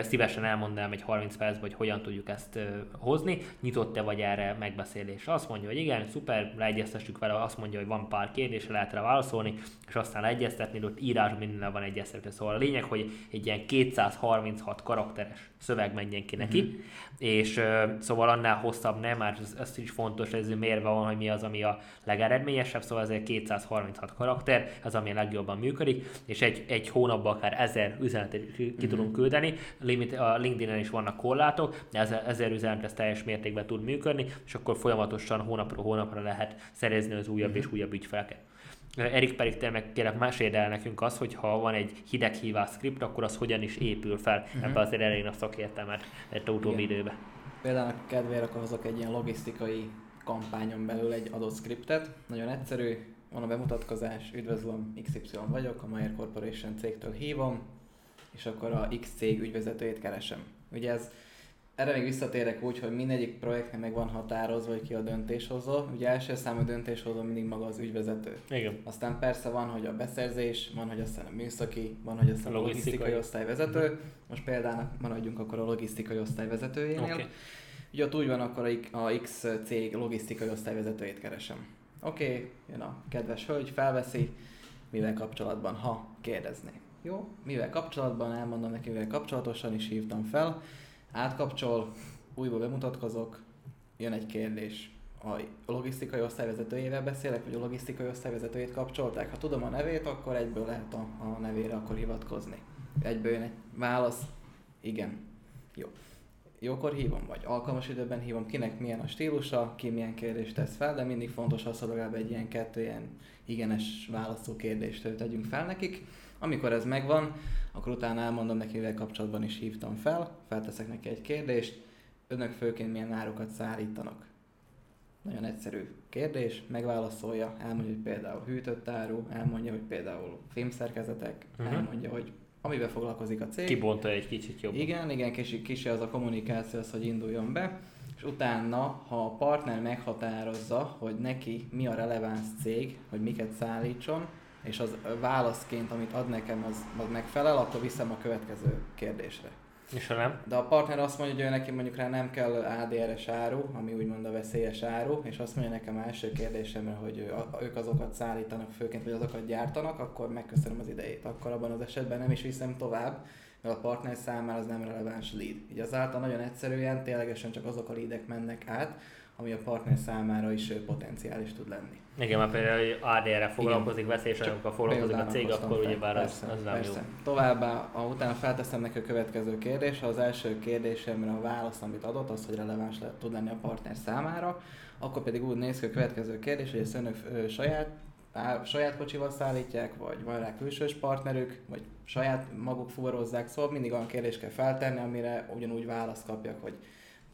Szívesen elmondanám egy 30 percben, hogy hogyan tudjuk ezt hozni. Nyitott-e vagy erre megbeszélés? Azt mondja, hogy igen, szuper, leegyeztessük vele, azt mondja, hogy van pár kérdés, lehet rá válaszolni, és aztán leegyeztetni, ott írás minden van egyeztetve. Szóval a lényeg, hogy egy ilyen 236 karakteres szöveg menjen ki neki, mm-hmm. És uh, szóval annál hosszabb nem, mert ez, ez is fontos, ez mérve van, hogy mi az, ami a legeredményesebb, szóval ezért 236 karakter, az ami a legjobban működik, és egy, egy hónapban akár ezer üzenetet ki mm-hmm. tudunk küldeni, Limit, a LinkedIn-en is vannak korlátok, de ezer, ezer üzenet ez teljes mértékben tud működni, és akkor folyamatosan hónapról hónapra lehet szerezni az újabb mm-hmm. és újabb ügyfeleket. Erik pedig meg kérlek meséld el nekünk az, hogy ha van egy hideghívás script, akkor az hogyan is épül fel. Uh-huh. Ebben azért elég a szakértelmet egy utóbbi időben. Például a kedvére akkor hozok egy ilyen logisztikai kampányon belül egy adott scriptet. Nagyon egyszerű, van a bemutatkozás, üdvözlöm, XY vagyok, a Mayer Corporation cégtől hívom, és akkor a X cég ügyvezetőjét keresem. Ugye ez erre még visszatérek úgy, hogy mindegyik projektnek meg van határozva, hogy ki a döntéshozó. Ugye első számú döntéshozó mindig maga az ügyvezető. Igen. Aztán persze van, hogy a beszerzés, van, hogy aztán a műszaki, van, hogy aztán a logisztikai, logisztikai osztályvezető. Most példának maradjunk akkor a logisztikai osztályvezetőjénél. Okay. Ugye ott úgy van, akkor a X cég logisztikai osztályvezetőjét keresem. Oké, okay, jön a kedves hölgy, felveszi, mivel kapcsolatban, ha kérdezné. Jó, mivel kapcsolatban, elmondom neki, mivel kapcsolatosan is hívtam fel, átkapcsol, újból bemutatkozok, jön egy kérdés. A logisztikai osztályvezetőjével beszélek, vagy a logisztikai osztályvezetőjét kapcsolták. Ha tudom a nevét, akkor egyből lehet a, a nevére akkor hivatkozni. Egyből jön egy válasz, igen. Jó. Jókor hívom, vagy alkalmas időben hívom, kinek milyen a stílusa, ki milyen kérdést tesz fel, de mindig fontos az, hogy legalább egy ilyen kettő ilyen igenes választó kérdést tegyünk fel nekik. Amikor ez megvan, akkor utána elmondom neki, mivel kapcsolatban is hívtam fel, felteszek neki egy kérdést, önök főként milyen árukat szállítanak. Nagyon egyszerű kérdés, megválaszolja, elmondja, hogy például hűtött áru, elmondja, hogy például filmszerkezetek, uh-huh. elmondja, hogy amivel foglalkozik a cég. Kibonta egy kicsit jobban. Igen, igen, kicsi, kicsi az a kommunikáció, az, hogy induljon be, és utána, ha a partner meghatározza, hogy neki mi a releváns cég, hogy miket szállítson, és az válaszként, amit ad nekem, az, az megfelel, akkor viszem a következő kérdésre. És ha nem? De a partner azt mondja, hogy ő neki mondjuk rá nem kell ADR-es áru, ami úgymond a veszélyes áru, és azt mondja nekem első kérdésemre, hogy ő, a, ők azokat szállítanak főként, vagy azokat gyártanak, akkor megköszönöm az idejét. Akkor abban az esetben nem is viszem tovább, mert a partner számára az nem releváns lead. Így azáltal nagyon egyszerűen ténylegesen csak azok a leadek mennek át, ami a partner számára is potenciális tud lenni. Igen, mert például ADR-re foglalkozik, veszélyesanyagokkal foglalkozik a cég, akkor ugye bár az, az nem persze. jó. Továbbá, ha utána felteszem neki a következő kérdés, ha az első kérdésemre a válasz, amit adott, az, hogy releváns lehet, tud lenni a partner számára, akkor pedig úgy néz ki a következő kérdés, hogy ezt önök ö, saját á, saját kocsival szállítják, vagy van rá külsős partnerük, vagy saját maguk fuvarozzák, szóval mindig olyan kérdést kell feltenni, amire ugyanúgy választ kapjak, hogy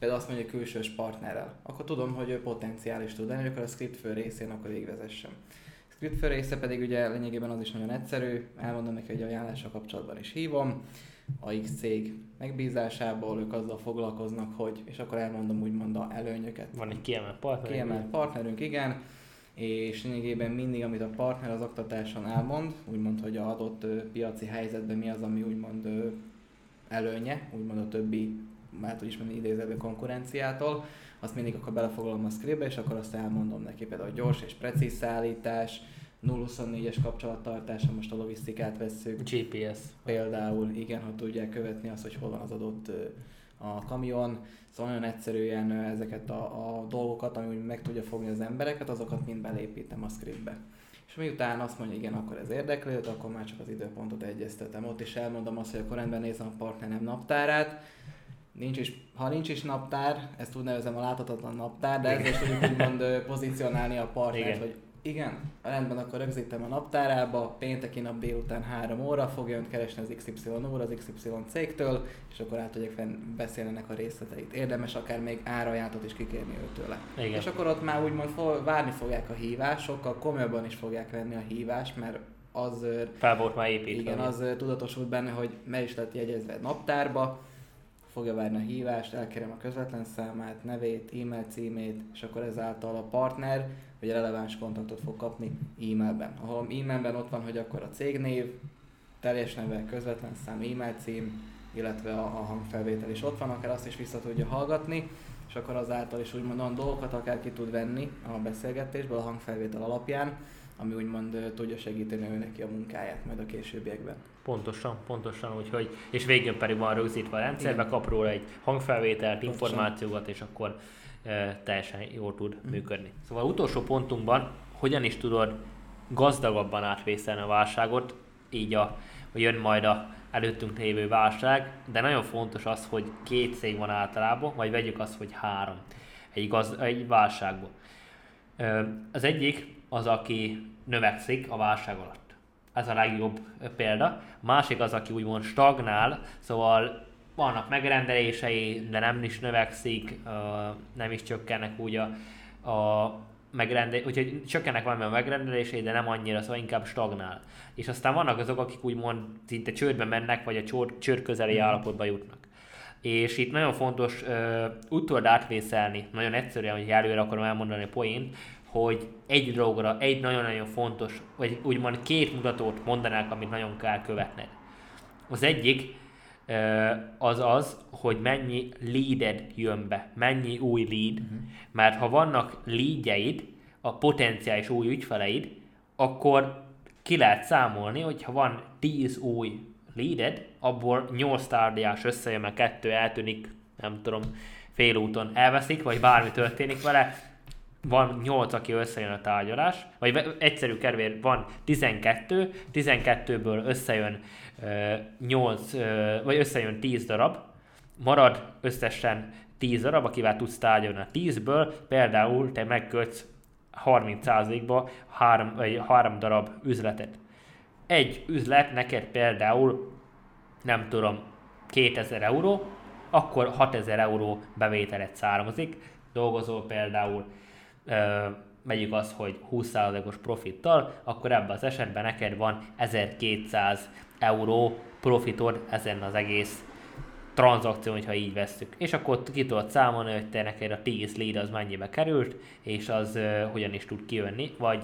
például azt mondja külsős partnerrel, akkor tudom, hogy ő potenciális tud lenni, akkor a script fő részén akkor végvezessem. A script fő része pedig ugye lényegében az is nagyon egyszerű, elmondom neki, hogy ajánlással kapcsolatban is hívom, a X cég megbízásából, ők azzal foglalkoznak, hogy, és akkor elmondom úgymond a előnyöket. Van egy kiemelt partnerünk. Kiemelt partnerünk, igen, és lényegében mindig, amit a partner az oktatáson elmond, úgymond, hogy a adott piaci helyzetben mi az, ami úgymond előnye, úgymond a többi már hogy ismerni idézőbe konkurenciától, azt mindig akkor belefoglalom a scriptbe, és akkor azt elmondom neki például gyors és precíz szállítás, 0-24-es kapcsolattartás, ha most a logisztikát vesszük. GPS. Például, igen, ha tudják követni azt, hogy hol van az adott a kamion, szóval nagyon egyszerűen ezeket a, a dolgokat, ami meg tudja fogni az embereket, azokat mind belépítem a scriptbe. És miután azt mondja, igen, akkor ez érdekli, akkor már csak az időpontot egyeztetem ott, és elmondom azt, hogy akkor rendben nézem a partnerem naptárát, nincs is, ha nincs is naptár, ezt úgy nevezem a láthatatlan naptár, de ezzel is tudjuk úgymond pozícionálni a partnert, igen. hogy igen, rendben, akkor rögzítem a naptárába, pénteki nap délután 3 óra, fogja önt keresni az XY óra az XY cégtől, és akkor át tudják beszélni ennek a részleteit. Érdemes akár még árajánlatot is kikérni őtőle. Igen. És akkor ott már úgymond fo- várni fogják a hívást, sokkal komolyabban is fogják venni a hívást, mert az... Fel volt már építve. Igen, az tudatosult benne, hogy meg is lett jegyezve naptárba, fogja várni a hívást, elkérem a közvetlen számát, nevét, e-mail címét, és akkor ezáltal a partner vagy releváns kontaktot fog kapni e-mailben. Ahol e-mailben ott van, hogy akkor a cégnév, teljes neve, közvetlen szám, e-mail cím, illetve a, a hangfelvétel is ott van, akár azt is vissza tudja hallgatni, és akkor azáltal is úgymond olyan dolgokat akár ki tud venni a beszélgetésből a hangfelvétel alapján, ami úgymond tudja segíteni ő neki a munkáját majd a későbbiekben. Pontosan, pontosan, úgyhogy, és végül pedig van rögzítve a rendszerbe, Igen. kap róla egy hangfelvételt, pontosan. információkat, és akkor e, teljesen jól tud mm. működni. Szóval utolsó pontunkban, hogyan is tudod gazdagabban átvészelni a válságot, így a, jön majd a előttünk lévő válság, de nagyon fontos az, hogy két cég van általában, vagy vegyük azt, hogy három egy, gaz, egy válságból. Az egyik az, aki növekszik a válság alatt ez a legjobb példa. Másik az, aki úgymond stagnál, szóval vannak megrendelései, de nem is növekszik, nem is csökkennek úgy a, a megrendelései, úgyhogy csökkennek valami a megrendelései, de nem annyira, szóval inkább stagnál. És aztán vannak azok, akik úgymond szinte csődbe mennek, vagy a csőr, csőr közeli mm. állapotba jutnak. És itt nagyon fontos uh, úgy tudod átvészelni, nagyon egyszerűen, hogy előre akarom elmondani a poént, hogy egy dologra, egy nagyon-nagyon fontos, vagy úgymond két mutatót mondanák, amit nagyon kell követned. Az egyik az az, hogy mennyi leaded jön be, mennyi új lead, uh-huh. mert ha vannak leadjeid, a potenciális új ügyfeleid, akkor ki lehet számolni, hogy ha van 10 új leaded, abból 8 tárgyás összejön, mert kettő eltűnik, nem tudom, félúton elveszik, vagy bármi történik vele, van 8, aki összejön a tárgyalás, vagy egyszerű kervér van 12, 12-ből összejön 8, vagy összejön 10 darab, marad összesen 10 darab, akivel tudsz tárgyalni a 10-ből, például te megkötsz 30%-ba 3, vagy 3 darab üzletet. Egy üzlet neked például, nem tudom, 2000 euró, akkor 6000 euró bevételet származik, dolgozol például megyük az, hogy 20%-os profittal, akkor ebben az esetben neked van 1200 euró profitod ezen az egész tranzakció, hogyha így vesszük. És akkor ki tudod számolni, hogy te neked a 10 lead az mennyibe került, és az uh, hogyan is tud kijönni, vagy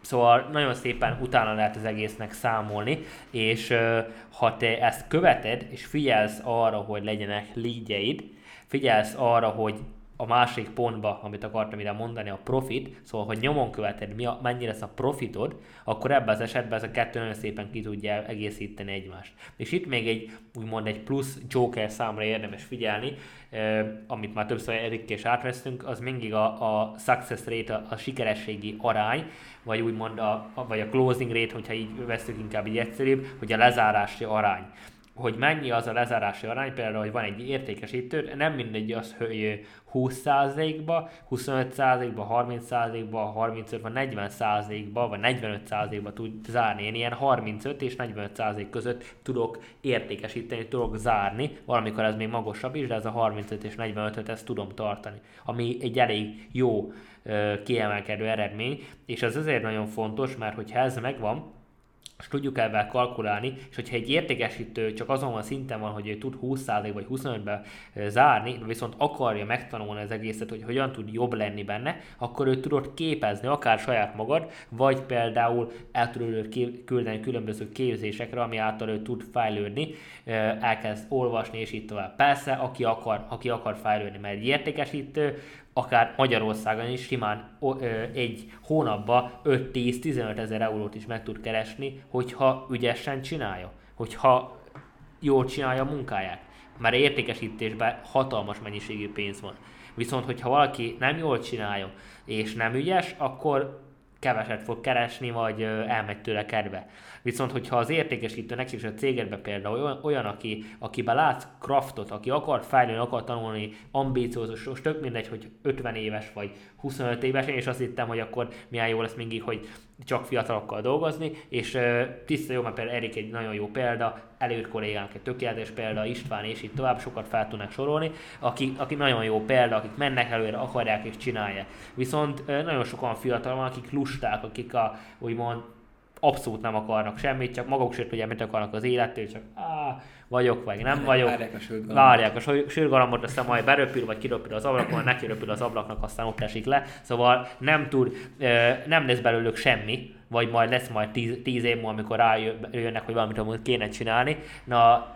Szóval nagyon szépen utána lehet az egésznek számolni, és uh, ha te ezt követed, és figyelsz arra, hogy legyenek leadjeid, figyelsz arra, hogy a másik pontba, amit akartam ide mondani, a profit, szóval, hogy nyomon követed, mi a, mennyire lesz a profitod, akkor ebben az esetben ez a kettő nagyon szépen ki tudja egészíteni egymást. És itt még egy, úgymond egy plusz Joker számra érdemes figyelni, eh, amit már többször Erikkel is átvesztünk, az mindig a, a success rate, a, a sikerességi arány, vagy úgymond a, vagy a closing rate, hogyha így veszük inkább így egyszerűbb, hogy a lezárási arány hogy mennyi az a lezárási arány, például, hogy van egy értékesítő, nem mindegy az, hogy 20%-ba, 25%-ba, 30%-ba, 35 vagy 40%-ba, vagy 45%-ba tud zárni. Én ilyen 35 és 45% között tudok értékesíteni, tudok zárni, valamikor ez még magasabb is, de ez a 35 és 45-öt ezt tudom tartani, ami egy elég jó kiemelkedő eredmény, és ez azért nagyon fontos, mert hogyha ez megvan, és tudjuk ebben kalkulálni, és hogyha egy értékesítő csak azon a szinten van, hogy ő tud 20% vagy 25-ben zárni, viszont akarja megtanulni az egészet, hogy hogyan tud jobb lenni benne, akkor őt tudod képezni, akár saját magad, vagy például el tudod őt küldeni különböző képzésekre, ami által ő tud fejlődni, elkezd olvasni, és így tovább. Persze, aki akar, aki akar fejlődni, mert egy értékesítő akár Magyarországon is simán egy hónapban 5-10-15 ezer eurót is meg tud keresni, hogyha ügyesen csinálja, hogyha jól csinálja a munkáját. Mert értékesítésben hatalmas mennyiségű pénz van. Viszont, hogyha valaki nem jól csinálja, és nem ügyes, akkor keveset fog keresni, vagy elmegy tőle kedve. Viszont, hogyha az értékesítőnek és a cégedbe például olyan, olyan aki, akiben látsz craftot, aki akar fejlődni, akar tanulni, ambíciózus, most tök mindegy, hogy 50 éves vagy 25 éves, én is azt hittem, hogy akkor milyen jó lesz mindig, hogy csak fiatalokkal dolgozni, és uh, tiszta jó, mert például Erik egy nagyon jó példa, előtt kollégánk egy tökéletes példa, István és így tovább, sokat fel tudnak sorolni, aki, aki nagyon jó példa, akik mennek előre, akarják és csinálják. Viszont uh, nagyon sokan fiatal van, akik lusták, akik a, úgymond abszolút nem akarnak semmit, csak maguk sőt, ugye mit akarnak az élettől, csak á, vagyok, vagy nem vagyok. Várják a sürgalomot. Várják a sürgalomot, aztán majd beröpül, vagy kiröpül az ablakon, neki röpül az ablaknak, aztán ott esik le. Szóval nem tud, nem lesz belőlük semmi, vagy majd lesz majd tíz, tíz év múlva, amikor rájönnek, hogy valamit amúgy kéne csinálni. Na,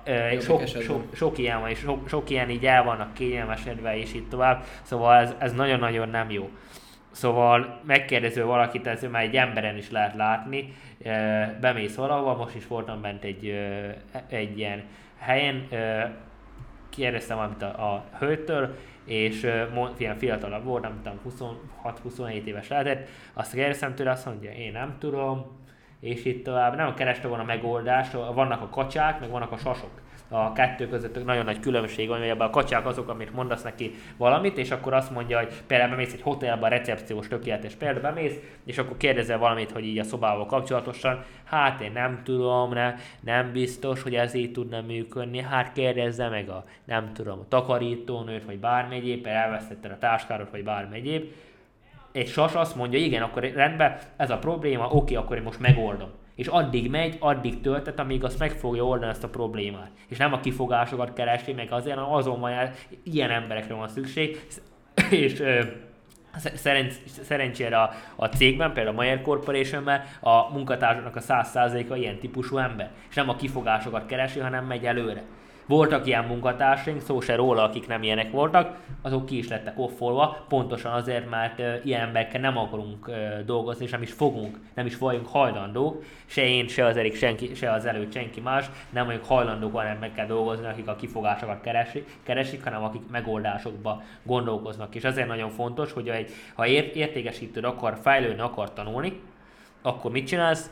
sok, sok, sok, ilyen van, és sok, sok ilyen így el vannak kényelmesedve, és így tovább. Szóval ez, ez nagyon-nagyon nem jó. Szóval megkérdező valakit, ez már egy emberen is lehet látni, bemész valahova, most is voltam bent egy, egy ilyen helyen, kérdeztem valamit a, a hölgytől, és ilyen fiatalabb volt, nem tudom, 26-27 éves lehetett, azt kérdeztem tőle, azt mondja, én nem tudom, és itt tovább. Nem kereste volna megoldást, vannak a kacsák, meg vannak a sasok a kettő között nagyon nagy különbség van, hogy ebben a kacsák azok, amit mondasz neki valamit, és akkor azt mondja, hogy például bemész egy hotelbe, a recepciós tökéletes például bemész, és akkor kérdezel valamit, hogy így a szobával kapcsolatosan, hát én nem tudom, ne, nem biztos, hogy ez így tudna működni, hát kérdezze meg a, nem tudom, a takarítónőt, vagy bármi egyéb, elvesztetted a táskárat, vagy bármi és sas azt mondja, igen, akkor rendben, ez a probléma, oké, akkor én most megoldom és addig megy, addig töltet, amíg azt meg fogja oldani ezt a problémát. És nem a kifogásokat keresi, meg azért, hanem azon van, ilyen emberekre van szükség, és Szerenc, szerencsére a, a cégben, például a Mayer Corporationben a munkatársaknak a 100%-a ilyen típusú ember, és nem a kifogásokat keresi, hanem megy előre. Voltak ilyen munkatársaink, szó se róla, akik nem ilyenek voltak, azok ki is lettek offolva, pontosan azért, mert ilyen emberekkel nem akarunk dolgozni, és nem is fogunk, nem is vagyunk hajlandók, se én, se az Erik, senki, se az előtt senki más, nem vagyunk hajlandók olyan emberekkel dolgozni, akik a kifogásokat keresik, keresik, hanem akik megoldásokba gondolkoznak. És ezért nagyon fontos, hogy egy, ha értékesítőd akar fejlődni, akar tanulni, akkor mit csinálsz?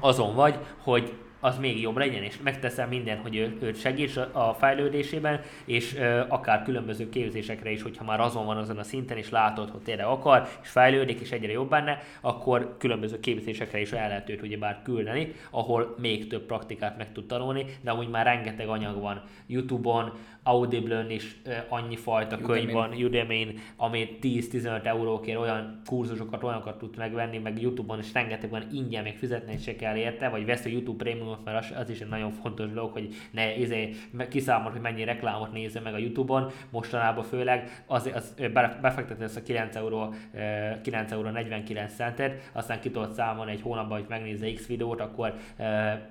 Azon vagy, hogy az még jobb legyen, és megteszem minden, hogy ő, őt segíts a fejlődésében, és ö, akár különböző képzésekre is, hogyha már azon van azon a szinten, és látod, hogy tényleg akar, és fejlődik, és egyre jobb benne, akkor különböző képzésekre is el lehet őt ugyebár küldeni, ahol még több praktikát meg tud tanulni, de amúgy már rengeteg anyag van YouTube-on, Audible-ön is annyi fajta Udemy. könyv van, udemy ami 10-15 eurókért olyan kurzusokat, olyanokat tud megvenni, meg YouTube-on is rengeteg van ingyen, még fizetni se kell érte, vagy vesz a YouTube prémiumot, mert az, az is egy nagyon fontos dolog, hogy ne izé, kiszámol, hogy mennyi reklámot nézze meg a YouTube-on, mostanában főleg az, az befektetett ezt a 9 euró, 9 euró 49 centet, aztán ki tudod számolni egy hónapban, hogy megnézze X videót, akkor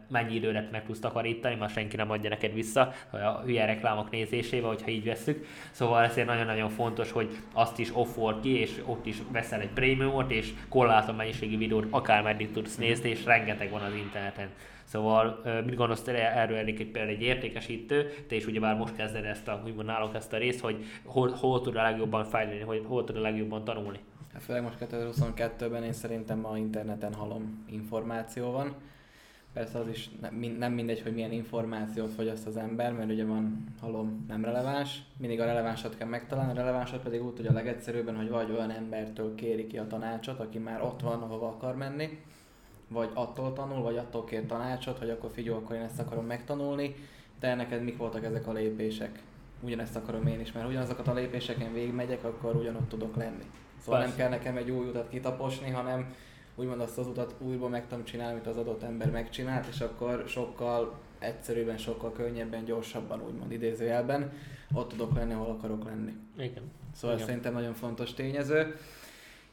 mennyi időre meg tudsz takarítani, már senki nem adja neked vissza, a hülye reklámok néz nézésével, hogyha így veszük. Szóval ezért nagyon-nagyon fontos, hogy azt is offer ki, és ott is veszel egy prémiumot, és korlátom mennyiségű videót akármeddig tudsz nézni, és rengeteg van az interneten. Szóval mit gondolsz te erről Erik, egy például egy értékesítő, te is ugyebár most kezded ezt a, úgymond nálunk ezt a részt, hogy hol, hol tud a legjobban fejlődni, hogy hol tud a legjobban tanulni? Hát főleg most 2022-ben én szerintem ma interneten halom információ van Persze az is nem mindegy, hogy milyen információt fogyaszt az ember, mert ugye van halom nem releváns, mindig a relevánsat kell megtalálni, a relevánsat pedig úgy, a legegyszerűbben, hogy vagy olyan embertől kéri ki a tanácsot, aki már ott van, ahova akar menni, vagy attól tanul, vagy attól kér tanácsot, hogy akkor figyelj, akkor én ezt akarom megtanulni, de neked mik voltak ezek a lépések? Ugyanezt akarom én is, mert ugyanazokat a lépéseken végigmegyek, akkor ugyanott tudok lenni. Szóval Persze. nem kell nekem egy új utat kitaposni, hanem úgymond azt az utat újból meg tudom csinálni, amit az adott ember megcsinált, és akkor sokkal egyszerűbben, sokkal könnyebben, gyorsabban, úgymond idézőjelben, ott tudok lenni, ahol akarok lenni. Igen. Szóval Igen. szerintem nagyon fontos tényező.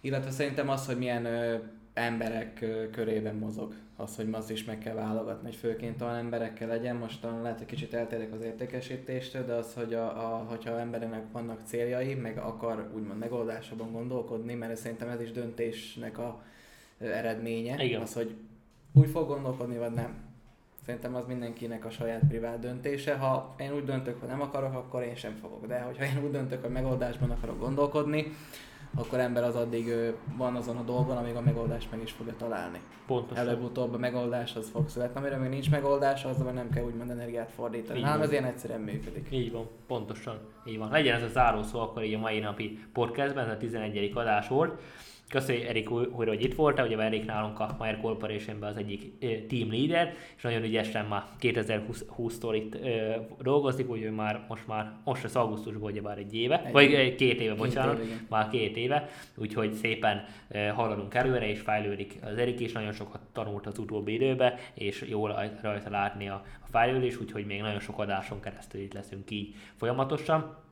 Illetve szerintem az, hogy milyen ö, emberek ö, körében mozog. Az, hogy az is meg kell válogatni, hogy főként olyan emberekkel legyen. Most lehet, hogy kicsit eltérek az értékesítéstől, de az, hogy a, a, hogyha embernek vannak céljai, meg akar úgymond megoldásában gondolkodni, mert szerintem ez is döntésnek a eredménye. Igen. Az, hogy úgy fog gondolkodni, vagy nem. Szerintem az mindenkinek a saját privát döntése. Ha én úgy döntök, hogy nem akarok, akkor én sem fogok. De hogyha én úgy döntök, hogy megoldásban akarok gondolkodni, akkor ember az addig van azon a dolgon, amíg a megoldást meg is fogja találni. Pontosan. Előbb-utóbb a megoldás az fog születni. Amire még nincs megoldás, az nem kell úgymond energiát fordítani. Hát ez ilyen egyszerűen működik. Így van, pontosan. Így van. Legyen ez a záró szó akkor így a mai napi podcastben, ez a 11. adás volt. Köszönjük Erik újra, hogy itt voltál, ugye Erik nálunk a Mayer corporation az egyik team leader, és nagyon ügyesen már 2020-tól itt ö, dolgozik, úgyhogy már most már most az augusztusban ugye már egy éve, egy vagy éve. két éve, bocsánat, éve, már két éve, úgyhogy szépen ö, haladunk előre, és fejlődik az Erik is, nagyon sokat tanult az utóbbi időben, és jól rajta látni a, a fejlődés, úgyhogy még nagyon sok adáson keresztül itt leszünk így folyamatosan.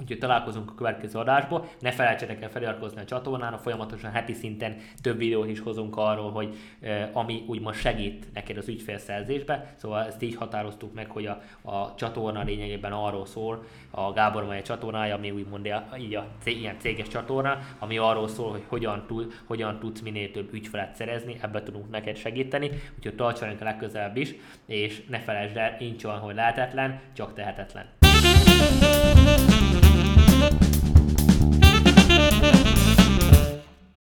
Úgyhogy találkozunk a következő adásba. Ne felejtsetek el feliratkozni a csatornára, folyamatosan heti szinten több videót is hozunk arról, hogy e, ami úgymond segít neked az ügyfélszerzésbe. Szóval ezt így határoztuk meg, hogy a, a csatorna lényegében arról szól, a Gábor Maja csatornája, ami úgymond így a ilyen céges csatorna, ami arról szól, hogy hogyan, tud, hogyan tudsz minél több ügyfelet szerezni, ebbe tudunk neked segíteni, úgyhogy tartsanak a legközelebb is, és ne felejtsd el, nincs olyan, hogy lehetetlen, csak tehetetlen. Thank you. Thank you.